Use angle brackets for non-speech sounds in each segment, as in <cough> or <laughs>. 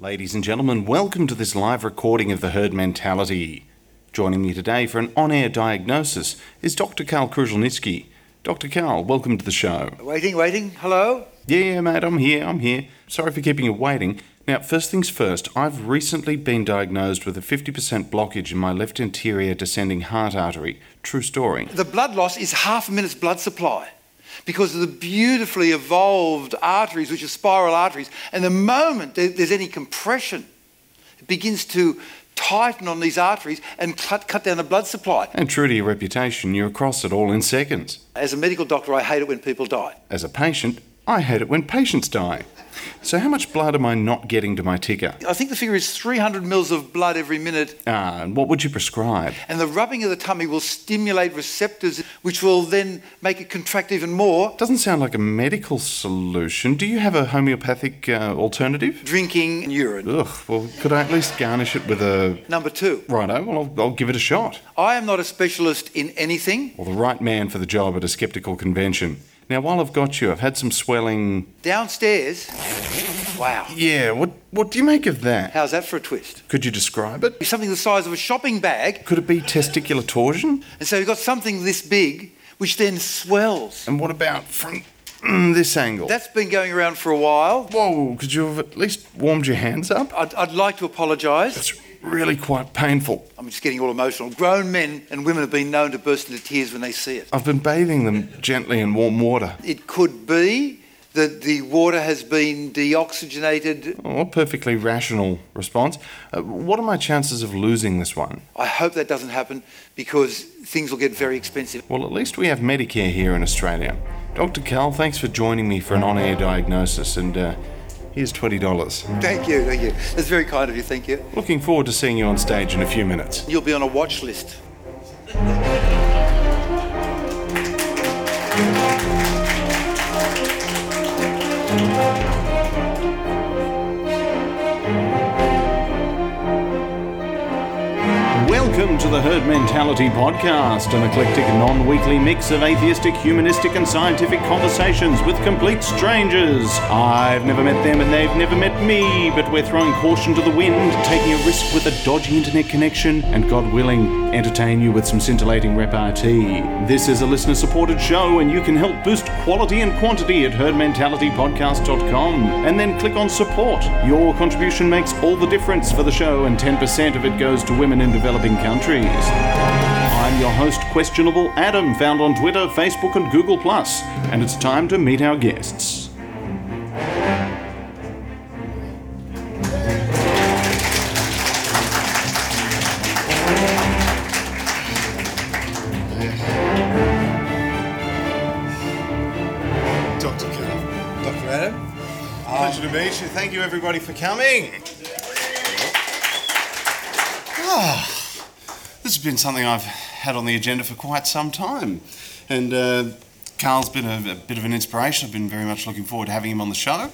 Ladies and gentlemen, welcome to this live recording of the herd mentality. Joining me today for an on air diagnosis is Dr. Karl Kruszelnicki. Dr. Karl, welcome to the show. Waiting, waiting. Hello? Yeah, mate, I'm here, I'm here. Sorry for keeping you waiting. Now, first things first, I've recently been diagnosed with a 50% blockage in my left anterior descending heart artery. True story. The blood loss is half a minute's blood supply because of the beautifully evolved arteries, which are spiral arteries. And the moment there- there's any compression, it begins to tighten on these arteries and cut, cut down the blood supply. And true to your reputation, you're across it all in seconds. As a medical doctor, I hate it when people die. As a patient, I hate it when patients die. So, how much blood am I not getting to my ticker? I think the figure is 300 mils of blood every minute, Ah, and what would you prescribe? and the rubbing of the tummy will stimulate receptors, which will then make it contract even more. Doesn't sound like a medical solution. Do you have a homeopathic uh, alternative? Drinking urine. Ugh, well, could I at least garnish it with a. Number two, Righto, well, I'll, I'll give it a shot. I am not a specialist in anything. Well, the right man for the job at a skeptical convention. Now, while I've got you, I've had some swelling. Downstairs, wow. Yeah, what, what do you make of that? How's that for a twist? Could you describe it? Something the size of a shopping bag, Could it be testicular torsion? and so you've got something this big, which then swells. And what about from mm, this angle? That's been going around for a while. Whoa, could you have at least warmed your hands up? I'd, I'd like to apologise. Really quite painful. I'm just getting all emotional. Grown men and women have been known to burst into tears when they see it. I've been bathing them gently in warm water. It could be that the water has been deoxygenated. Oh, a perfectly rational response. Uh, what are my chances of losing this one? I hope that doesn't happen because things will get very expensive. Well, at least we have Medicare here in Australia. Dr. Cal, thanks for joining me for an on air diagnosis, and uh, here's $20. Thank you, thank you. That's very kind of you, thank you. Looking forward to seeing you on stage in a few minutes. You'll be on a watch list. Welcome to the Herd Mentality Podcast, an eclectic non weekly mix of atheistic, humanistic, and scientific conversations with complete strangers. I've never met them and they've never met me, but we're throwing caution to the wind, taking a risk with a dodgy internet connection, and God willing, entertain you with some scintillating repartee. This is a listener supported show, and you can help boost quality and quantity at herdmentalitypodcast.com and then click on support. Your contribution makes all the difference for the show, and 10% of it goes to women in developing countries. I'm your host, Questionable Adam, found on Twitter, Facebook, and Google, and it's time to meet our guests. Dr. Karl. Dr. Adam? Pleasure to meet you. Thank you, everybody, for coming. Ah, this has been something I've had on the agenda for quite some time. And uh, Karl's been a, a bit of an inspiration. I've been very much looking forward to having him on the show.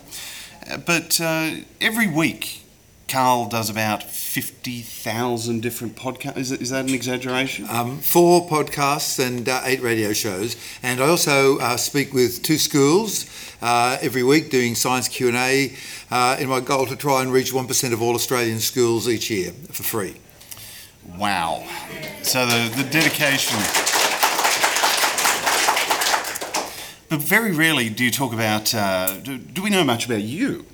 Uh, but uh, every week, Carl does about 50,000 different podcasts. Is, is that an exaggeration? Um, four podcasts and uh, eight radio shows, and I also uh, speak with two schools uh, every week doing science Q and A. Uh, in my goal to try and reach one percent of all Australian schools each year for free. Wow. So the, the dedication. But very rarely do you talk about. Uh, do, do we know much about you?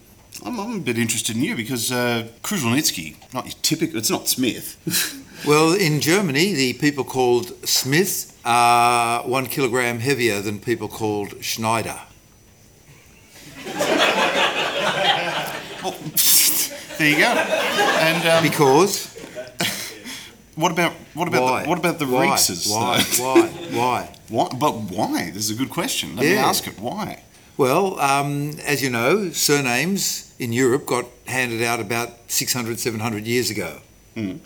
I'm, I'm a bit interested in you because uh, not your typical. It's not Smith. <laughs> Well, in Germany, the people called Smith are one kilogram heavier than people called Schneider. <laughs> well, <laughs> there you go. And um, Because what about what about why? the, what about the why? Reeses? Why? <laughs> Why? Why? Why? But why? This is a good question. Let me ask it. Why? Well, um, as you know, surnames in Europe got handed out about 600, 700 years ago Mm.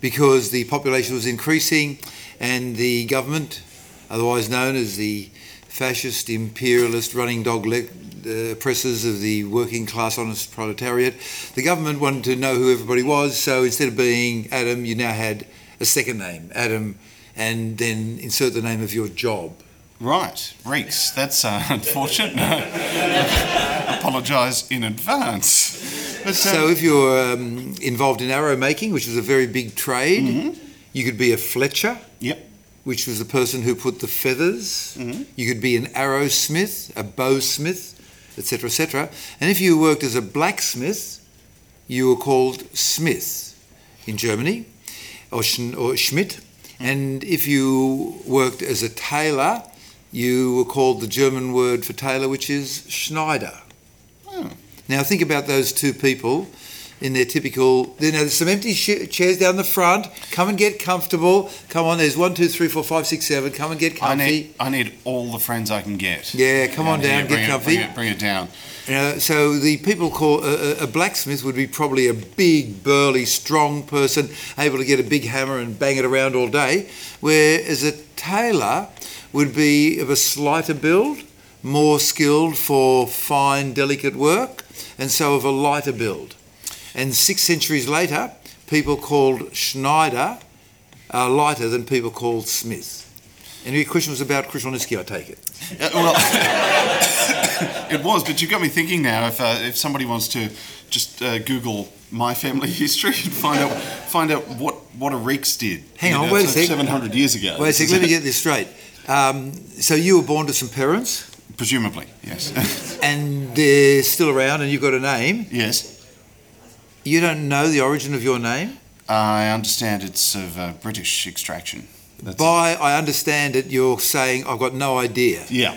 because the population was increasing and the government, otherwise known as the fascist, imperialist, running dog uh, oppressors of the working class honest proletariat, the government wanted to know who everybody was, so instead of being Adam, you now had a second name, Adam, and then insert the name of your job. Right, Reeks. That's uh, <laughs> unfortunate. <laughs> Apologise in advance. But, So um, if you're um, involved in arrow making, which is a very big trade, Mm-hmm. you could be a fletcher, Yep. which was the person who put the feathers. Mm-hmm. You could be an arrowsmith, a bowsmith, etc., etc. And if you worked as a blacksmith, you were called smith in Germany, or, Sch- or Schmidt. And if you worked as a tailor, you were called the German word for tailor, which is Schneider. Oh. Now think about those two people in their typical. You know, there's some empty sh- chairs down the front. Come and get comfortable. Come on, there's one, two, three, four, five, six, seven. Come and get I comfy. need, I need all the friends I can get. Yeah, come on down, get it- comfy. bring, it, bring it down. Uh, so the people call a- a blacksmith would be probably a big, burly, strong person, able to get a big hammer and bang it around all day. Whereas a tailor would be of a slighter build, more skilled for fine, delicate work, and so of a lighter build. And six centuries later, people called Schneider are lighter than people called Smith. And your question was about Kruszelnicki, I take it. Uh, well, <coughs> it was, but you've got me thinking now. If uh, if somebody wants to just uh, Google my family <laughs> history and find out find out what what a Reeks did. Hang on, wait a sec. Seven hundred years ago. Wait a sec, let me get this straight. Um, so you were born to some parents, Presumably, yes, <laughs> and they're still around, and you've got a name. yes. You don't know the origin of your name. I understand it's of uh, British extraction. That's By I understand it, you're saying I've got no idea. Yeah.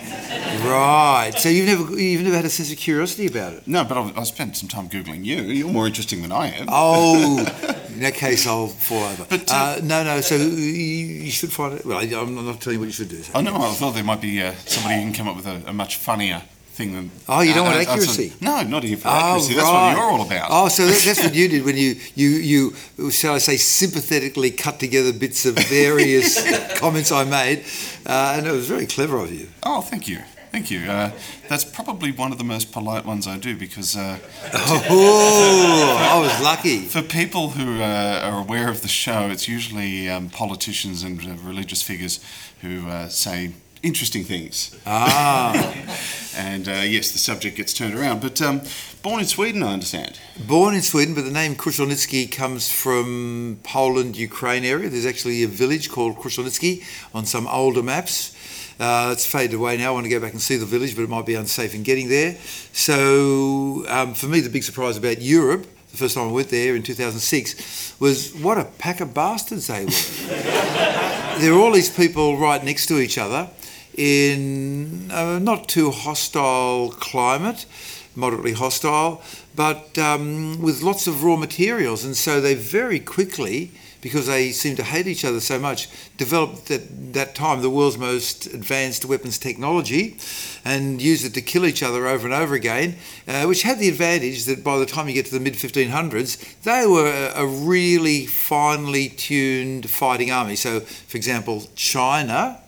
Right. So you've never you've never had a sense of curiosity about it. No, but I'll, I'll spend some time googling you. You're more interesting than I am. Oh, <laughs> in that case, I'll fall over. But, uh, uh, no, no. So you, you should find it. Well, I, I'm not telling you what you should do. Oh no, I thought there might be uh, somebody who can come up with a, a much funnier thing than. Oh, you don't want uh, uh, accuracy? no, not even for Oh, accuracy. That's right. what you're all about. Oh, so that, that's what you did when you, <laughs> you, you, shall I say, sympathetically cut together bits of various <laughs> comments I made, uh, and it was very clever of you. Oh, thank you. Thank you. Uh, that's probably one of the most polite ones I do because uh, Oh, <laughs> I was lucky. for people who uh, are aware of the show, it's usually um, politicians and uh, religious figures who uh, say interesting things. Ah, <laughs> And uh, yes, the subject gets turned around. But um, born in Sweden, I understand. born in Sweden, but the name Kruszelnicki comes from Poland, Ukraine area. There's actually a village called Krushelnitsky on some older maps. Uh, it's faded away now. I want to go back and see the village, but it might be unsafe in getting there. So, um, for me, the big surprise about Europe, the first time I went there in 2006, was what a pack of bastards they were. <laughs> there are all these people right next to each other in a not too hostile climate, moderately hostile, but um, with lots of raw materials. And so they very quickly, because they seem to hate each other so much, developed at that time the world's most advanced weapons technology and used it to kill each other over and over again, uh, which had the advantage that by the time you get to the mid 1500s, they were a, a really finely tuned fighting army. So, for example, China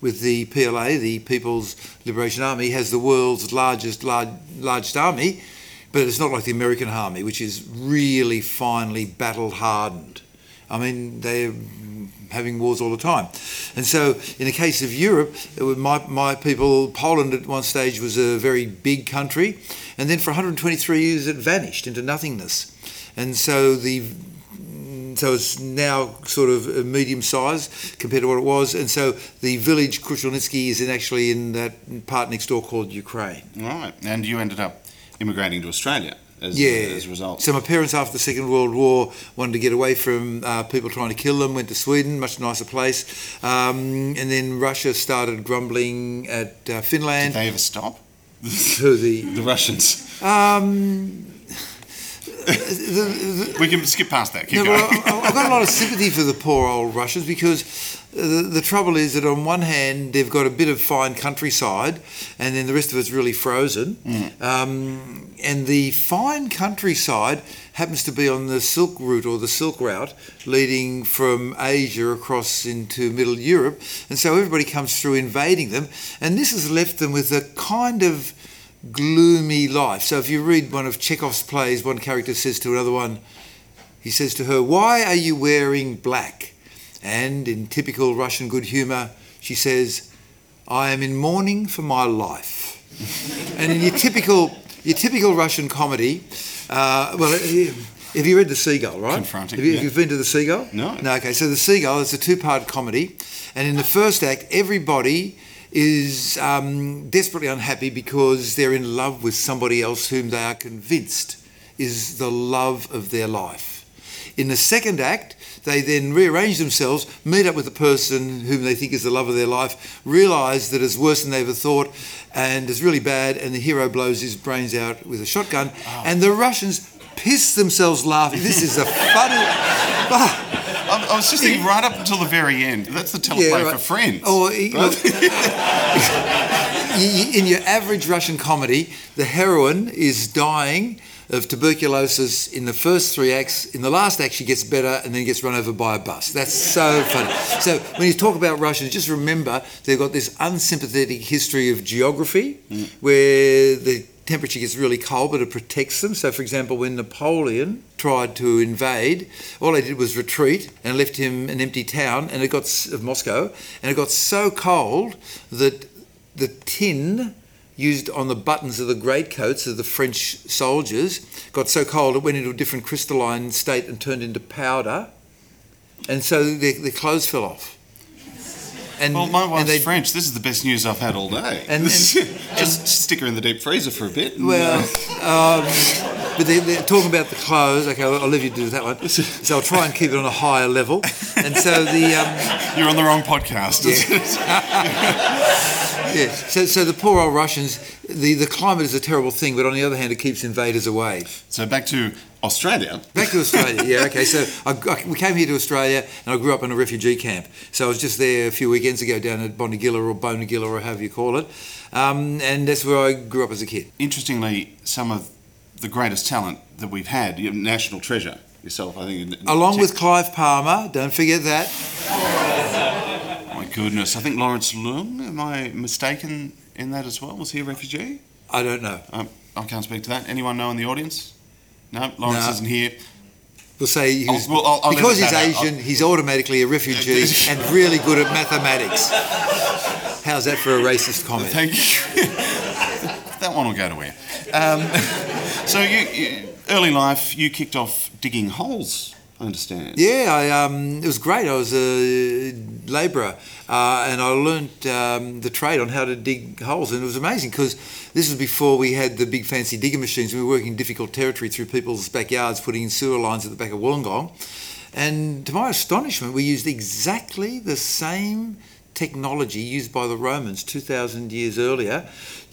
with the PLA, the People's Liberation Army, has the world's largest large, largest army, but it's not like the American army, which is really finely battle hardened. I mean, they're having wars all the time. And so, in the case of Europe, my, my people, Poland at one stage was a very big country, and then for 123 years it vanished into nothingness. And so the so it's now sort of a medium size compared to what it was, and so the village Krushelnitsky is in actually in that part next door called Ukraine. Right. And you ended up immigrating to Australia as, Yeah. as a result. So my parents, after the Second World War, wanted to get away from uh, people trying to kill them. Went to Sweden, much nicer place, um, and then Russia started grumbling at uh, Did Finland. they ever stop? Who the <laughs> The Russians. um, the, <laughs> the, We can skip past that. Keep No, going. I- I've got a lot of sympathy for the poor old Russians because the, the trouble is that on one hand they've got a bit of fine countryside, and then the rest of it's really frozen. Um, and the fine countryside happens to be on the Silk Route or the Silk Route, leading from Asia across into Middle Europe, and so everybody comes through invading them, and this has left them with a kind of gloomy life. So if you read one of Chekhov's plays, one character says to another one, he says to her, Why are you wearing black? And in typical Russian good humour, she says, I am in mourning for my life. <laughs> and in your typical, your typical Russian comedy, Uh, well, have you read The Seagull, right? Confronting, Have you, yeah. have you been to The Seagull? No. No, okay. So The Seagull is a two part comedy. And in the first act, everybody is um, desperately unhappy because they're in love with somebody else whom they are convinced is the love of their life. In the second act, they then rearrange themselves, meet up with the person whom they think is the love of their life, realise that it's worse than they ever thought and it's really bad, and the hero blows his brains out with a shotgun, and the Russians piss themselves laughing. This is a funny. <laughs> Ah, I, was just thinking right up until the very end. That's the teleplay right. for Friends. Or, you know, you- you- in your average Russian comedy, the heroine is dying of tuberculosis in the first three acts. In the last act, she gets better and then gets run over by a bus. That's so funny. So when you talk about Russians, just remember they've got this unsympathetic history of geography where the temperature gets really cold, but it protects them. So, for example, when Napoleon tried to invade, all they did was retreat and left him an empty town, and it got of Moscow, and it got so cold that the tin used on the buttons of the greatcoats of the French soldiers got so cold it went into a different crystalline state and turned into powder, and so their, their clothes fell off. And, Well, my and wife's French. This is the best news I've had all day. And- and- <laughs> just stick her in the deep freezer for a bit. and, Well, uh, um, but they, they're talking about the clothes. Okay, I'll, leave you to do that one. So I'll try and keep it on a higher level. And so the um, you're on the wrong podcast. <laughs> yeah, <laughs> so so the poor old Russians. The the climate is a terrible thing, but on the other hand, it keeps invaders away. so back to Australia. Back to Australia. Yeah, okay. So I, I- we came here to Australia, and I grew up in a refugee camp. So I was just there a few weekends ago down at Bondigilla or Bonegilla or however you call it, um, and that's where I grew up as a kid. Interestingly, some of the greatest talent that we've had, national treasure yourself, I think. in- Along with Clive Palmer, don't forget that. <laughs> my goodness, I think Lawrence Leung. Am I mistaken in that as well? Was he a refugee? I don't know. Um, I can't speak to that. Anyone know in the audience? No, Lawrence No. isn't here. We'll say he I'll- well, I'll- I'll leave because it he's at that. Asian, he's automatically a refugee and really good at mathematics. How's that for a racist comment? Thank you. <laughs> that one will go to air. Um, <laughs> so you, you, early life, you kicked off digging holes. I understand. Yeah, I, um, it was great. I was a labourer uh, and I learnt um, the trade on how to dig holes, and it was amazing because this was before we had the big fancy digger machines. We were working in difficult territory through people's backyards, putting in sewer lines at the back of Wollongong. And to my astonishment, we used exactly the same technology used by the Romans 2,000 years earlier.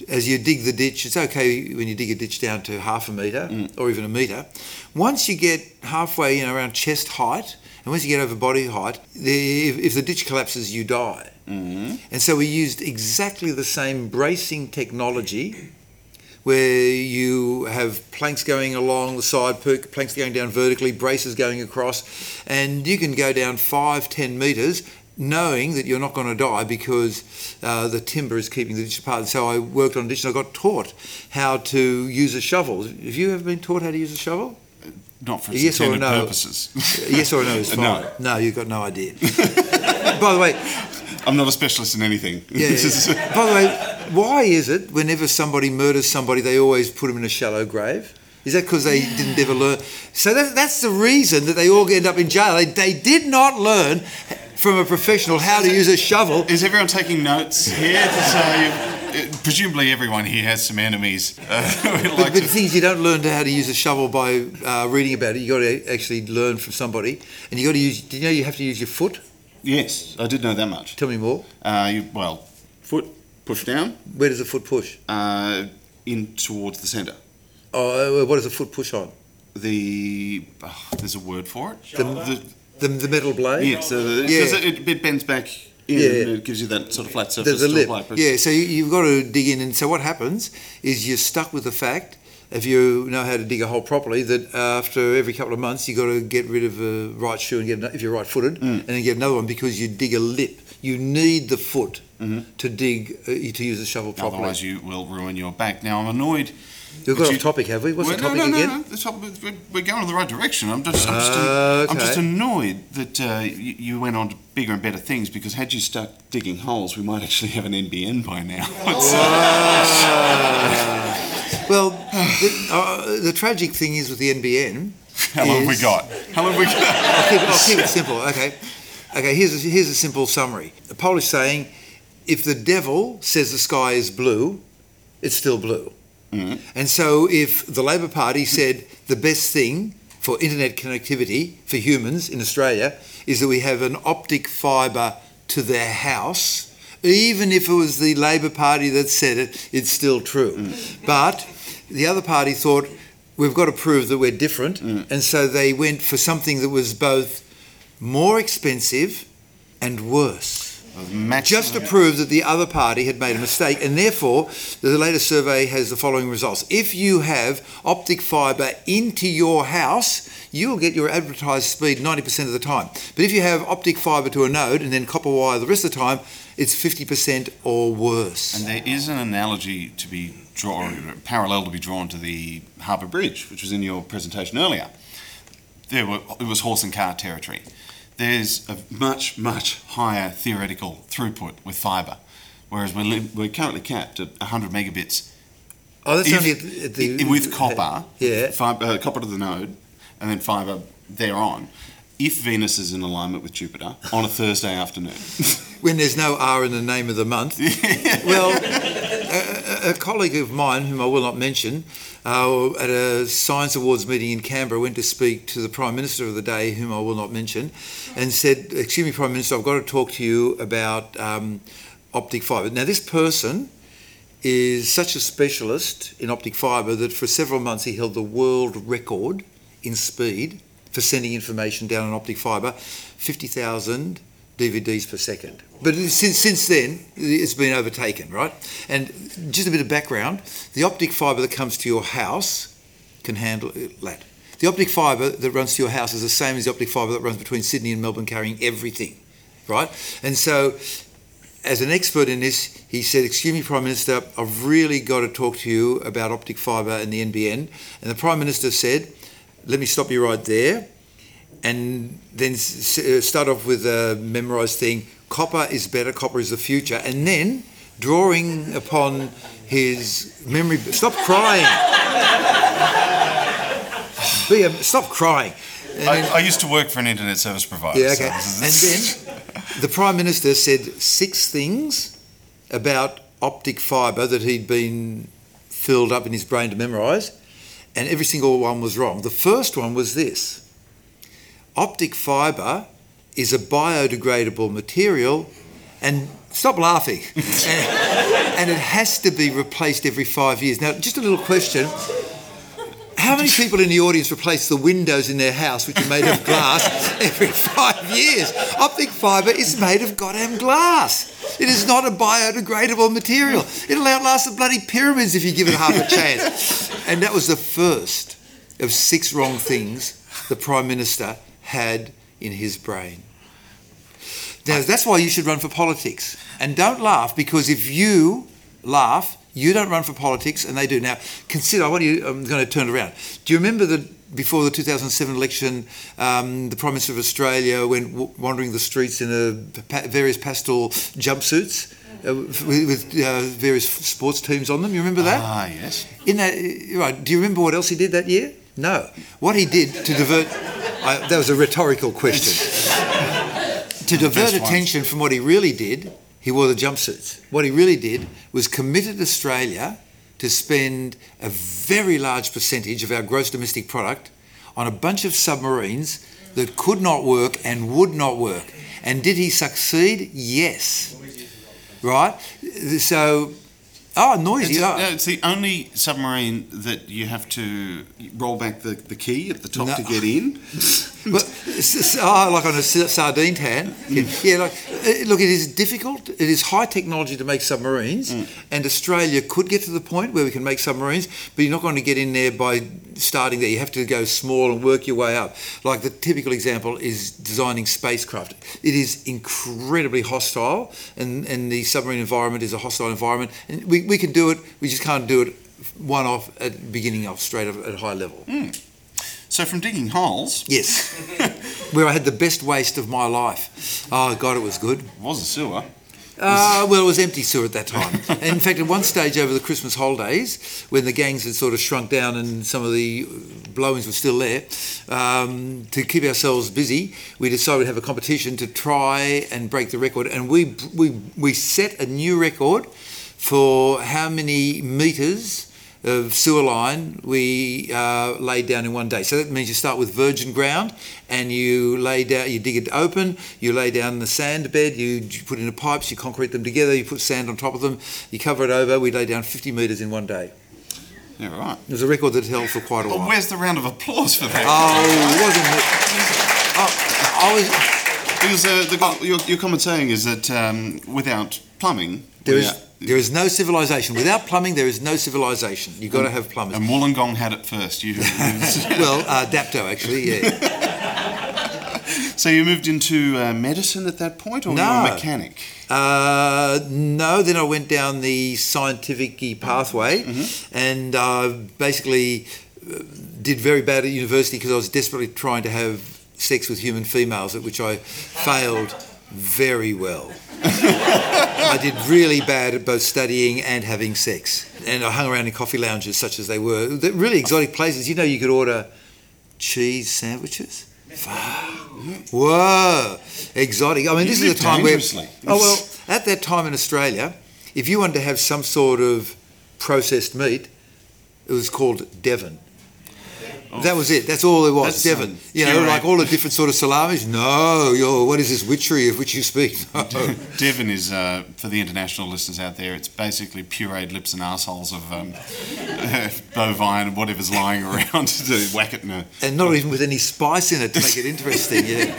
As you dig the ditch, it's okay when you dig a ditch down to half a metre or even a metre. Once you get halfway, you know, around chest height, and once you get over body height, the, if, if the ditch collapses, you die. Mm-hmm. And so we used exactly the same bracing technology where you have planks going along the side, planks going down vertically, braces going across, and you can go down five, ten metres knowing that you're not going to die because uh, the timber is keeping the ditch apart. So I worked on a ditch and I got taught how to use a shovel. Have you ever been taught how to use a shovel? Not for Yes or no? purposes. <laughs> yes or no is <laughs> fine. No. No, you've got no idea. <laughs> By the way, I'm not a specialist in anything. Yeah. Is- By the way, why is it whenever somebody murders somebody, they always put them in a shallow grave? Is that because they didn't ever learn? So that, that's the reason that they all end up in jail. They, they did not learn from a professional how to use a shovel. Is everyone taking notes here? <laughs> So you, presumably everyone here has some enemies. Uh, <laughs> But, like but the thing is, you don't learn how to use a shovel by uh, reading about it. You got to actually learn from somebody, and you got to use. Do you know you have to use your foot? yes, I did know that much. Tell me more. Uh, you, well, foot push down Where does the foot push? uh, in towards the centre. Oh, uh, what does the foot push on? The oh, there's a word for it. The- The- The, the metal blade. yeah, so the, Yeah. it, it bends back in Yeah. and it gives you that sort of flat surface the to lip. apply. Yeah, so you, you've got to dig in, and so what happens is you're stuck with the fact, if you know how to dig a hole properly, that after every couple of months you've got to get rid of a right shoe and get ano- if you're right-footed, Mm. and then get another one because you dig a lip. You need the foot to dig uh, to use the shovel properly. Mm-hmm. Otherwise, you will ruin your back. Now, I'm annoyed. We've got you- off topic, have we? What's Well, the topic no, no, again? No, no, the top- we're- going in the right direction. I'm just, I'm just, Uh, I'm just annoyed that uh, you, you went on to bigger and better things because had you stuck digging holes, we might actually have an NBN by now. <laughs> Uh, Well, the, uh, the tragic thing is with the NBN. How long have we got? How long have we got? <laughs> I'll keep, I'll keep it simple. Okay, okay. Here's a, here's a simple summary. A Polish saying: If the devil says the sky is blue, it's still blue. Mm-hmm. And so, if the Labor Party said the best thing for internet connectivity for humans in Australia is that we have an optic fibre to their house, even if it was the Labor Party that said it, it's still true. Mm. But the other party thought we've got to prove that we're different, mm. and so they went for something that was both more expensive and worse just to prove that the other party had made a mistake, and therefore the latest survey has the following results. If you have optic fibre into your house, you'll get your advertised speed 90% of the time. But if you have optic fibre to a node and then copper wire the rest of the time, it's 50% or worse. And there is an analogy to be drawn, parallel to be drawn to the Harbour Bridge, which was in your presentation earlier. There were, it was horse and car territory. There's a much, much higher theoretical throughput with fibre, whereas we're, li- we're currently capped at 100 megabits oh, that's if- only at the, with copper, Yeah. fibre, uh, copper to the node, and then fibre thereon. If Venus is in alignment with Jupiter on a Thursday afternoon, <laughs> when there's no R in the name of the month. <laughs> well, a, colleague of mine, whom I will not mention, uh, at a Science Awards meeting in Canberra, went to speak to the Prime Minister of the day, whom I will not mention, and said, Excuse me, Prime Minister, I've got to talk to you about um, optic fibre. Now, this person is such a specialist in optic fibre that for several months he held the world record in speed for sending information down an optic fibre 50,000 DVDs per second. But since, since then, it's been overtaken, right? And just a bit of background the optic fibre that comes to your house can handle that. The optic fibre that runs to your house is the same as the optic fibre that runs between Sydney and Melbourne, carrying everything, right? And so as an expert in this, he said, Excuse me, Prime Minister, I've really got to talk to you about optic fibre and the NBN. And the Prime Minister said, Let me stop you right there. And then start off with a memorised thing copper is better, copper is the future. And then, drawing upon his memory, stop crying. <sighs> Be a, stop crying. I, I used to work for an internet service provider. yeah, okay. is- And then <laughs> the Prime Minister said six things about optic fibre that he'd been filled up in his brain to memorise, and every single one was wrong. The first one was this optic fibre is a biodegradable material, and stop laughing. <laughs> and, and it has to be replaced every five years. Now, just a little question. How many people in the audience replace the windows in their house, which are made of glass, <laughs> every five years? Optic fibre is made of goddamn glass. It is not a biodegradable material. It'll outlast the bloody pyramids if you give it half a chance. And that was the first of six wrong things the Prime Minister had in his brain. Now, that's why you should run for politics. And don't laugh, because if you laugh, you don't run for politics and they do. Now, consider, I want you, I'm going to turn it around. Do you remember that before the 2007 election, um, the Prime Minister of Australia went w- wandering the streets in a, pa- various pastel jumpsuits uh, with, with uh, various sports teams on them? You remember that? ah, yes. In that, right? Do you remember what else he did that year? No. What he did to divert I, that was a rhetorical question. <laughs> to divert attention from what he really did, he wore the jumpsuits. What he really did was committed Australia to spend a very large percentage of our gross domestic product on a bunch of submarines that could not work and would not work. And did he succeed? Yes. Right? So, Ah, oh, noisy. It's, oh. no, it's the only submarine that you have to roll back the, the key at the top No. to get in. <laughs> But, oh, ah, like on a sardine tan. Yeah, mm. yeah, like, uh, look, it is difficult. It is high technology to make submarines, mm. and Australia could get to the point where we can make submarines, but you're not going to get in there by starting there. You have to go small and work your way up. Like the typical example is designing spacecraft. It is incredibly hostile, and, and the submarine environment is a hostile environment. And we, we can do it, we just can't do it one off at beginning off straight off at high level. Mm. So from digging holes, Yes. <laughs> Where I had the best waste of my life. Oh, God, it was good. It was a sewer. Uh, well, it was empty sewer at that time. and <laughs> in fact, at one stage over the Christmas holidays, when the gangs had sort of shrunk down and some of the blowings were still there, um, to keep ourselves busy, we decided to have a competition to try and break the record. And we, we, we set a new record for how many metres of sewer line we uh, laid down in one day. So that means you start with virgin ground and you lay down, you dig it open, you lay down the sand bed, you put in the pipes, you concrete them together, you put sand on top of them, you cover it over. We lay down 50 metres in one day. Yeah, right. It was a record that held for quite a But while. where's the round of applause for that? Oh, it wasn't. me. Oh, I was. Because uh, the, guy- your, your comment saying is that um, without plumbing, There is, there is no civilization. Without plumbing, there is no civilization. You've got to have plumbers. and Wollongong had it first. You, <laughs> well, uh, Dapto, actually, yeah. <laughs> so you moved into uh, medicine at that point, or you No. were a mechanic? Uh, no, then I went down the scientific pathway and uh, basically uh, did very bad at university because I was desperately trying to have sex with human females, at which I failed very well. I did really bad at both studying and having sex. And I hung around in coffee lounges, such as they were. They're really exotic places. You know, you could order cheese sandwiches. Whoa, exotic. I mean, this is a time where. Oh, well, at that time in Australia, if you wanted to have some sort of processed meat, it was called Devon. That was it. That's all it was. That's, Devon. you know, like all the different sort of salamis. No, yo, what is this witchery of which you speak? <laughs> No. <laughs> Devon is, uh, for the international listeners out there, it's basically pureed lips and assholes of um, <laughs> bovine and whatever's lying around to whack it in a. and not even with any spice in it to make it interesting. Yeah.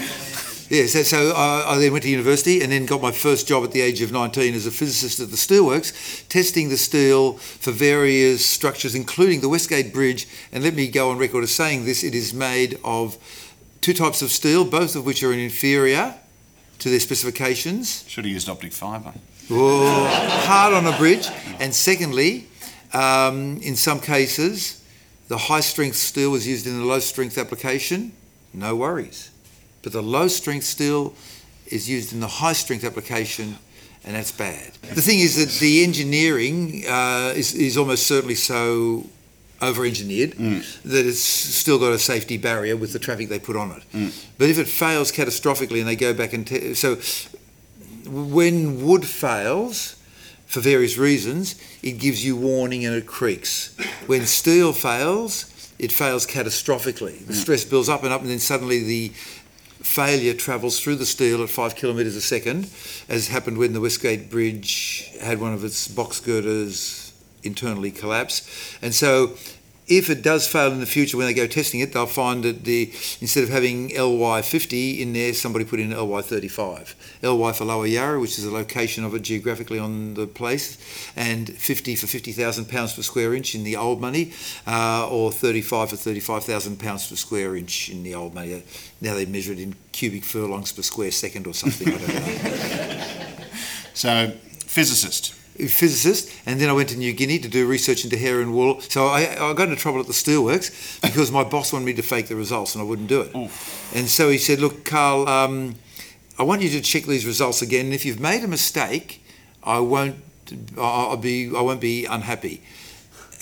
Yeah, so, so uh, I then went to university and then got my first job at the age of 19 as a physicist at the Steelworks, testing the steel for various structures, including the Westgate Bridge. And let me go on record as saying this it is made of two types of steel, both of which are inferior to their specifications. Should have used optic fibre. Oh, hard on a bridge. And secondly, um, in some cases, the high strength steel was used in a low strength application, no worries. But the low strength steel is used in the high strength application, and that's bad. The thing is that the engineering uh, is, is almost certainly so over engineered mm. that it's still got a safety barrier with the traffic they put on it. Mm. But if it fails catastrophically and they go back and te- so when wood fails, for various reasons, it gives you warning and it creaks. When steel fails, it fails catastrophically. The mm. stress builds up and up, and then suddenly the failure travels through the steel at five kilometres a second, as happened when the Westgate Bridge had one of its box girders internally collapse. And so if it does fail in the future when they go testing it, they'll find that the instead of having LY50 in there, somebody put in LY35. LY for Lower Yarra, which is the location of it geographically on the place, and 50 for 50,000 pounds per square inch in the old money, uh, or 35 for 35,000 pounds per square inch in the old money. Now they measure it in cubic furlongs per square second or something. I don't know. <laughs> <laughs> So, physicist. Physicist, and then I went to New Guinea to do research into hair and wool. So I, I got into trouble at the steelworks because my boss wanted me to fake the results, and I wouldn't do it. And so he said, "Look, Karl, um, I want you to check these results again, and if you've made a mistake, I won't, I'll I'll be, I won't be unhappy."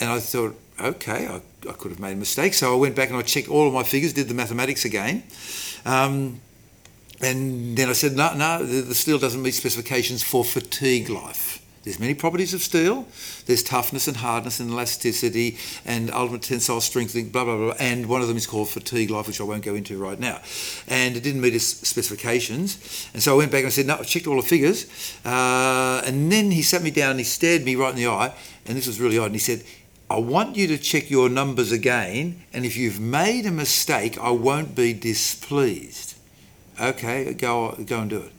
And I thought, okay, I, I could have made a mistake. So I went back and I checked all of my figures, did the mathematics again. Um, and then I said, no, no, the, the steel doesn't meet specifications for fatigue life. There's many properties of steel. There's toughness and hardness and elasticity and ultimate tensile strength, blah, blah, blah. And one of them is called fatigue life, which I won't go into right now. And it didn't meet its specifications. And so I went back and I said, no, I checked all the figures. Uh, and then he sat me down and he stared me right in the eye. And this was really odd. And he said, I want you to check your numbers again. And if you've made a mistake, I won't be displeased. Okay, go, go and do it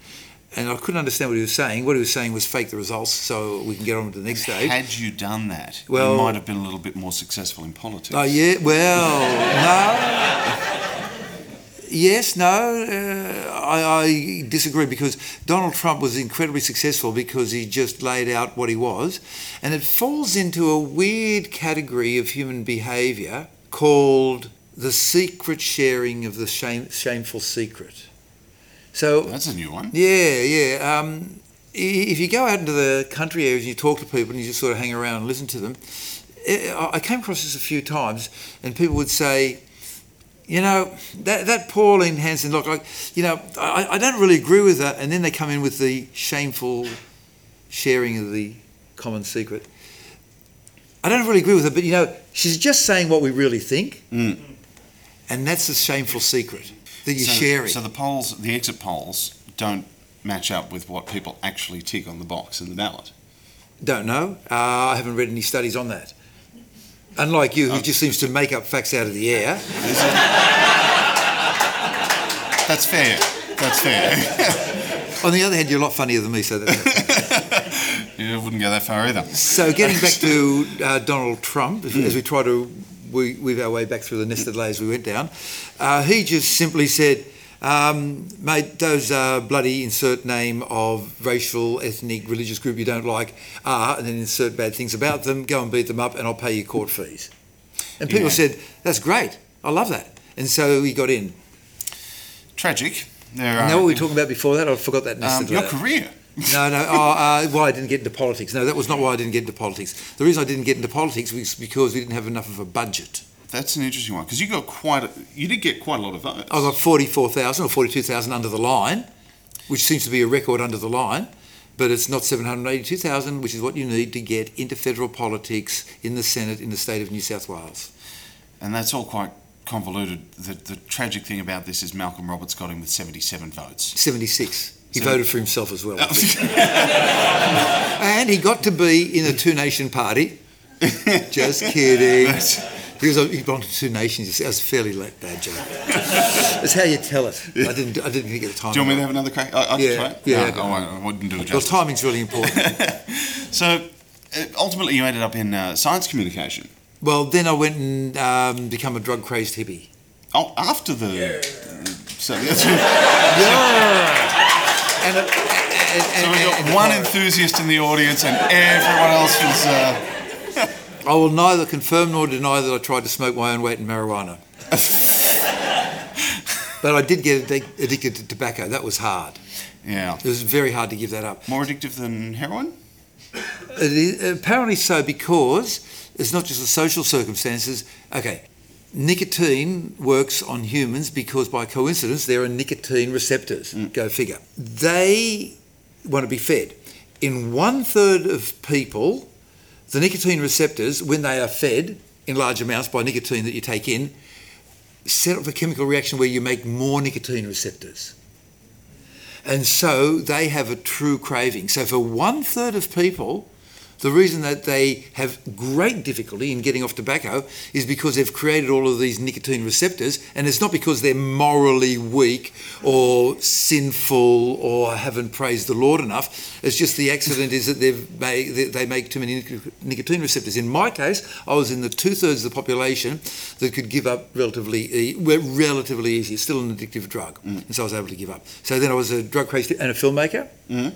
and I couldn't understand what he was saying. What he was saying was fake the results so we can get on to the next stage. Had you done that, Well- you might have been a little bit more successful in politics. Oh yeah, well, no. Yes, no, uh, I, I disagree because Donald Trump was incredibly successful because he just laid out what he was, and it falls into a weird category of human behaviour called the secret sharing of the shame, shameful secret. So That's a new one. Yeah, yeah. Um, if you go out into the country areas and you talk to people and you just sort of hang around and listen to them, I I came across this a few times, and people would say, you know, that, that Pauline Hanson look like, you know, I, I don't really agree with that. And then they come in with the shameful sharing of the common secret. I don't really agree with her, but you know, she's just saying what we really think, Mm. and that's the shameful secret that you're so, sharing. So the polls, the exit polls, don't match up with what people actually tick on the box in the ballot. Don't know. Uh, I haven't read any studies on that. Unlike you, who Oh. just seems to make up facts out of the air. That's fair. That's fair. <laughs> On the other hand, you're a lot funnier than me, so that's <laughs> you wouldn't go that far either. So, getting back to uh, Donald Trump, as we try to we, weave our way back through the nested layers we went down, uh, he just simply said, um, mate, those uh, bloody insert name of racial, ethnic, religious group you don't like are, and then insert bad things about them, go and beat them up, and I'll pay you court fees. And people Yeah. said, that's great, I love that. And so he got in. Tragic. There are. now what were we talking about before that? I forgot that um, your career. No, no. Oh, uh, why I didn't get into politics? No, that was not why I didn't get into politics. The reason I didn't get into politics was because we didn't have enough of a budget. That's an interesting one because you got quite. A, you did get quite a lot of votes. I got forty-four thousand or forty-two thousand under the line, which seems to be a record under the line, but it's not seven hundred eighty-two thousand, which is what you need to get into federal politics in the Senate in the state of New South Wales. and that's all quite convoluted. The, the tragic thing about this is Malcolm Roberts got in with 77 votes. Seventy-six. He So- voted for himself as well, I think. <laughs> and he got to be in a two-nation party. <laughs> Just kidding. He was he belonged to two nations. you. That was a fairly late bad joke. <laughs> That's how you tell it. I didn't. I didn't get the time. Do you want me to have another crack? I, I Yeah, try it? yeah, No, go I, on. won't- I wouldn't do it Well, timing's really important. So uh, ultimately, you ended up in uh, science communication. well, then I went and um, become a drug-crazed hippie. Oh, after the. So, that's, And, and, and, so we got and- one and- enthusiast in the audience, and everyone else is. Uh, <laughs> I will neither confirm nor deny that I tried to smoke my own weight in marijuana. <laughs> but I did get addicted to tobacco. That was hard. yeah. It was very hard to give that up. More addictive than heroin? It is, apparently so because it's not just the social circumstances. Okay, nicotine works on humans because by coincidence there are nicotine receptors. Mm. Go figure. They want to be fed. In one third of people, the nicotine receptors, when they are fed in large amounts by nicotine that you take in, set up a chemical reaction where you make more nicotine receptors. And so they have a true craving. So for one third of people, the reason that they have great difficulty in getting off tobacco is because they've created all of these nicotine receptors, and it's not because they're morally weak or sinful or haven't praised the Lord enough. It's just the accident is that they've made, they- make too many nicotine receptors. In my case, I was in the two thirds of the population that could give up relatively e- relatively easy. It's still an addictive drug, and so I was able to give up. So then I was a drug crazed and a filmmaker. Mhm.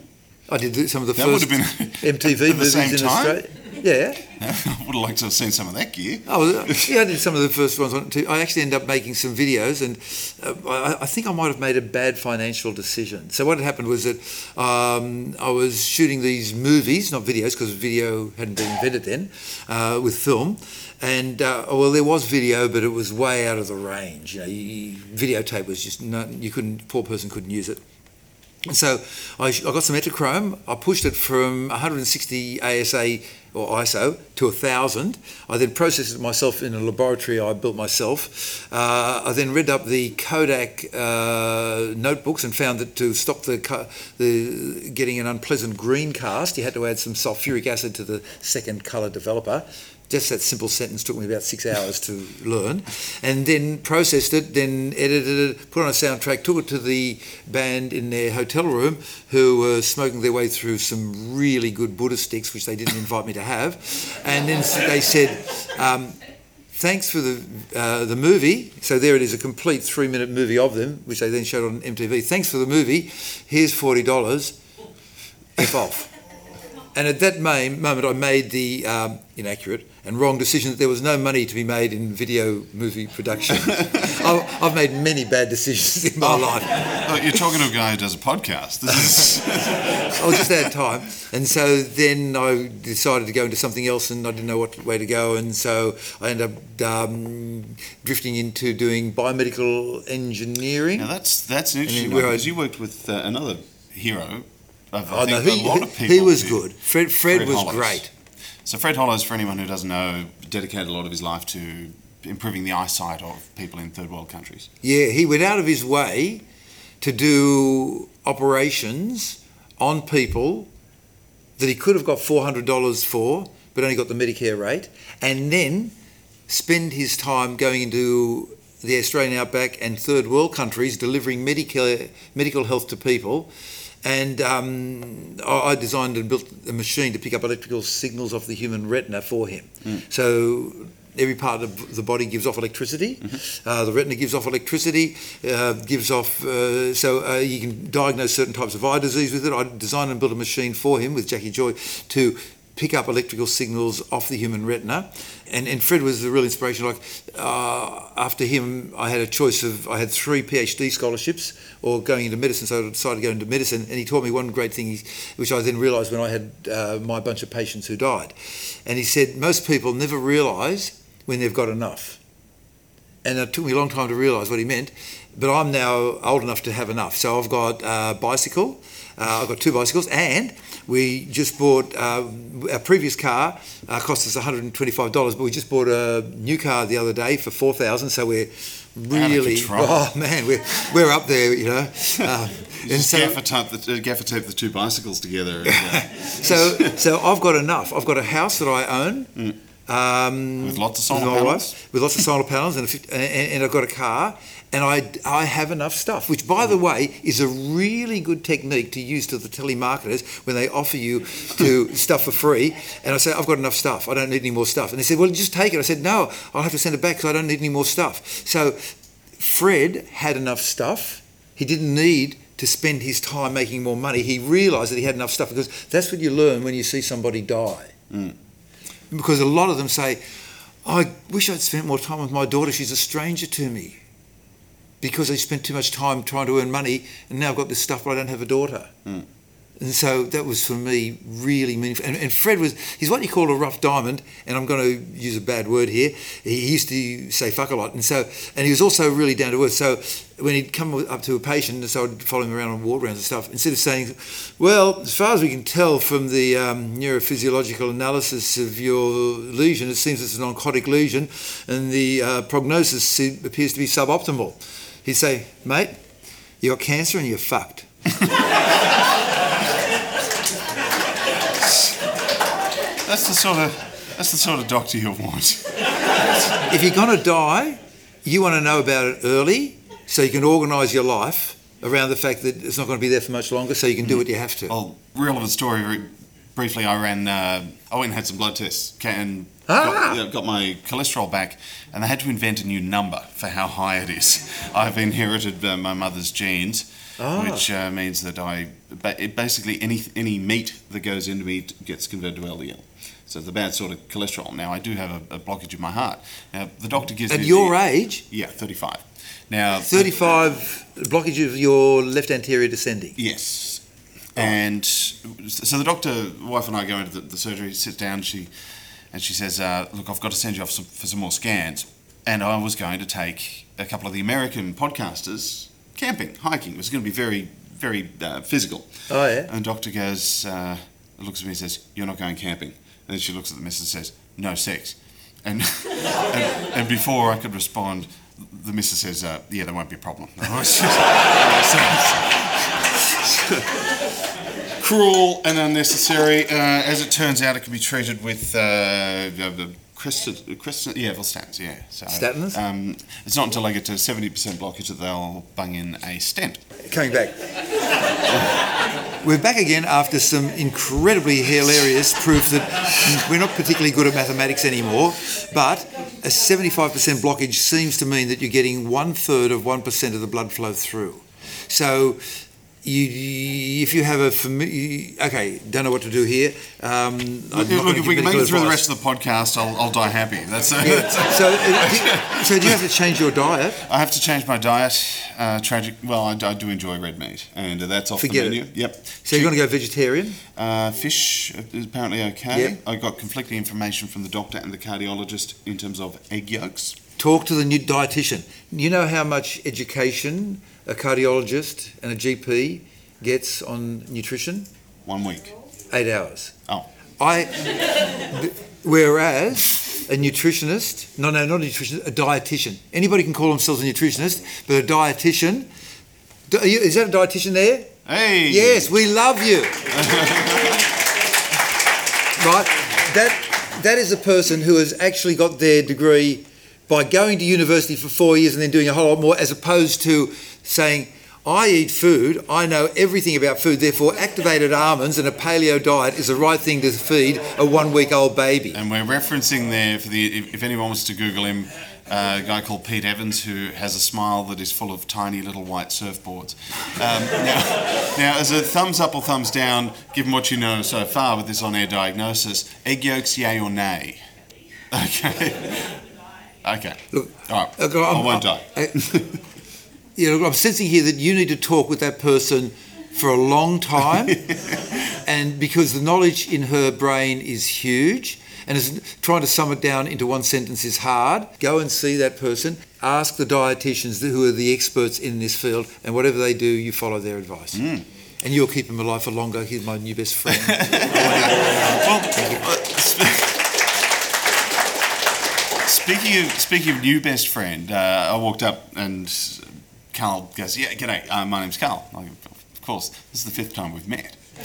I did the- some of the That would first have been <laughs> MTV at the movies same in time? Australia. Yeah. <laughs> I would have liked to have seen some of that gear. Oh, yeah, I did some of the first ones on. I actually ended up making some videos, and uh, I, I think I might have made a bad financial decision. So what had happened was that um, I was shooting these movies, not videos, because video hadn't been invented then, uh, with film. And uh, well, there was video, but it was way out of the range. You know, you, you- videotape was just not, you couldn't. Poor person couldn't use it. So I, I got some Ektachrome. I pushed it from 160 ASA or ISO to 1000. I then processed it myself in a laboratory I built myself. Uh, I then read up the Kodak uh, notebooks and found that to stop the, the getting an unpleasant green cast, you had to add some sulfuric acid to the second colour developer. Just that simple sentence took me about six hours to learn, and then processed it, then edited it, put on a soundtrack, took it to the band in their hotel room, who were smoking their way through some really good Buddha sticks, which they didn't invite me to have, and then they said. Um, Thanks for the uh, the movie. So there it is, a complete three minute movie of them, which they then showed on MTV. Thanks for the movie. Here's forty dollars. F off. And at that moment, I made the um, inaccurate and wrong decision that there was no money to be made in video movie production. <laughs> <laughs> I've, I've made many bad decisions in my life. Oh, you're talking to a guy who does a podcast. This is, <laughs> I just had time. And so then I decided to go into something else and I didn't know what way to go. And so I ended up um, drifting into doing biomedical engineering. now that's that's an interesting then one where I- because you worked with uh, another hero. Of, Oh, no, he, he- of people. he was good. Fred, Fred, Fred was Hollows. great. So Fred Hollows, for anyone who doesn't know, dedicated a lot of his life to improving the eyesight of people in third world countries. Yeah, he went out of his way to do operations on people that he could have got $400 for, but only got the Medicare rate, and then spend his time going into the Australian outback and third world countries delivering medical, medical health to people. And um, I I designed and built a machine to pick up electrical signals off the human retina for him. So every part of the body gives off electricity. Uh, the retina gives off electricity, uh, gives off, uh, so uh, you can diagnose certain types of eye disease with it. I designed and built a machine for him with Jackie Joy to pick up electrical signals off the human retina. And, and Fred was the real inspiration. Like uh, after him, I had a choice of I had three PhD scholarships or going into medicine. So I decided to go into medicine. And he taught me one great thing, which I then realised when I had uh, my bunch of patients who died. And he said most people never realise when they've got enough. And it took me a long time to realise what he meant. But I'm now old enough to have enough. So I've got a bicycle. Uh, I've got two bicycles, and we just bought uh, our previous car. Uh, cost us 125 dollars, but we just bought a new car the other day for 4,000. So we're really, <laughs> oh man, we're we're up there, you know. Um, <laughs> and Just so, gaffer, tape the, uh, gaffer tape the two bicycles together. And, uh, <laughs> so, so I've got enough. I've got a house that I own. Um, With lots of solar with panels? with lots of solar panels, and, a, and, and I've got a car, and I, I have enough stuff. Which, by the way, is a really good technique to use to the telemarketers when they offer you to <laughs> stuff for free. And I say, I've got enough stuff. I don't need any more stuff. And they said, Well, just take it. I said, No, I'll have to send it back because I don't need any more stuff. So, Fred had enough stuff. He didn't need to spend his time making more money. He realised that he had enough stuff because that's what you learn when you see somebody die. Because a lot of them say, I wish I'd spent more time with my daughter. She's a stranger to me. Because I spent too much time trying to earn money and now I've got this stuff but I don't have a daughter. Hmm. And so that was for me really meaningful. And, and Fred was, he's what you call a rough diamond, and I'm going to use a bad word here. He used to say fuck a lot. And so, and he was also really down to earth. So when he'd come up to a patient, and so I'd follow him around on walk rounds and stuff, instead of saying, well, as far as we can tell from the um, neurophysiological analysis of your lesion, it seems it's an oncotic lesion, and the uh, prognosis appears to be suboptimal. He'd say, mate, you got cancer and you're fucked. <laughs> that's the sort of that's the sort of doctor you want. if you're going to die, you want to know about it early so you can organise your life around the fact that it's not going to be there for much longer so you can do what you have to. Well, relevant story. Very briefly, I ran. Uh, I went and had some blood tests and Ah. got, got my cholesterol back, and they had to invent a new number for how high it is. <laughs> I've inherited uh, my mother's genes, Ah. which uh, means that I basically any any meat that goes into me gets converted to LDL. So it's a bad sort of cholesterol. Now I do have a, a blockage in my heart. Now the doctor gives At your the, age, yeah, thirty-five. Now 35 blockage of your left anterior descending. Yes. And so the doctor, wife and I go into the, the surgery, sit down, she, and she says, uh, look, I've got to send you off some, for some more scans. And I was going to take a couple of the American podcasters camping, hiking. It was going to be very, very uh, physical. Oh, yeah? And doctor goes, uh, looks at me and says, you're not going camping. And then she looks at the missus and says, no sex. And, <laughs> and, and before I could respond, the missus says, uh, yeah, there won't be a problem. <laughs> <laughs> Cruel and unnecessary. Uh, as it turns out, it can be treated with uh, the Kristen, yeah, well, statins, yeah. So, Statins? Um, it's not until they get to 70% blockage that they'll bung in a stent. Coming back. We're back again after some incredibly hilarious proof that we're not particularly good at mathematics anymore, but a 75% blockage seems to mean that you're getting one third of 1% of the blood flow through. So you, you- if you have a familiar, okay, don't know what to do here. Um, Look, look, if we can make it through the rest of the podcast, I'll, I'll die happy. That's, So, uh, do, <laughs> so do you have to change your diet? I have to change my diet. Uh, tragic. Well, I, I do enjoy red meat, and uh, that's off Forget the it. menu. Yep. So you're going to go vegetarian? Uh, fish is apparently okay. Yep. I got conflicting information from the doctor and the cardiologist in terms of egg yolks. Talk to the new dietitian. You know how much education a cardiologist and a GP gets on nutrition? One week. Eight hours. Oh. I, <laughs> whereas a nutritionist, no, no, not a nutritionist, a dietitian. Anybody can call themselves a nutritionist, but a dietitian. You- Is that a dietitian there? Hey. Yes, we love you. <laughs> right? That that is a person who has actually got their degree by going to university for four years and then doing a whole lot more, as opposed to saying, I eat food, I know everything about food, therefore activated almonds and a paleo diet is the right thing to feed a one week old baby. And we're referencing there for the if, if anyone wants to Google him, uh, a guy called Pete Evans who has a smile that is full of tiny little white surfboards. Um, now, now, as a thumbs up or thumbs down, given what you know so far with this on-air diagnosis, egg yolks, yay or nay? <laughs> Okay. Okay. Look, All right. look, I I'm- won't die. I- <laughs> Yeah, look, I'm sensing here that you need to talk with that person for a long time, <laughs> and because the knowledge in her brain is huge, and is trying to sum it down into one sentence is hard. Go and see that person. Ask the dietitians who are the experts in this field, and whatever they do, you follow their advice. And you'll keep him alive for longer. He's my new best friend. <laughs> Well, uh, speaking of speaking of new best friend, uh, I walked up and Karl goes, "Yeah, g'day. Uh, my name's Karl." Go, of course, this is the fifth time we've met. Now,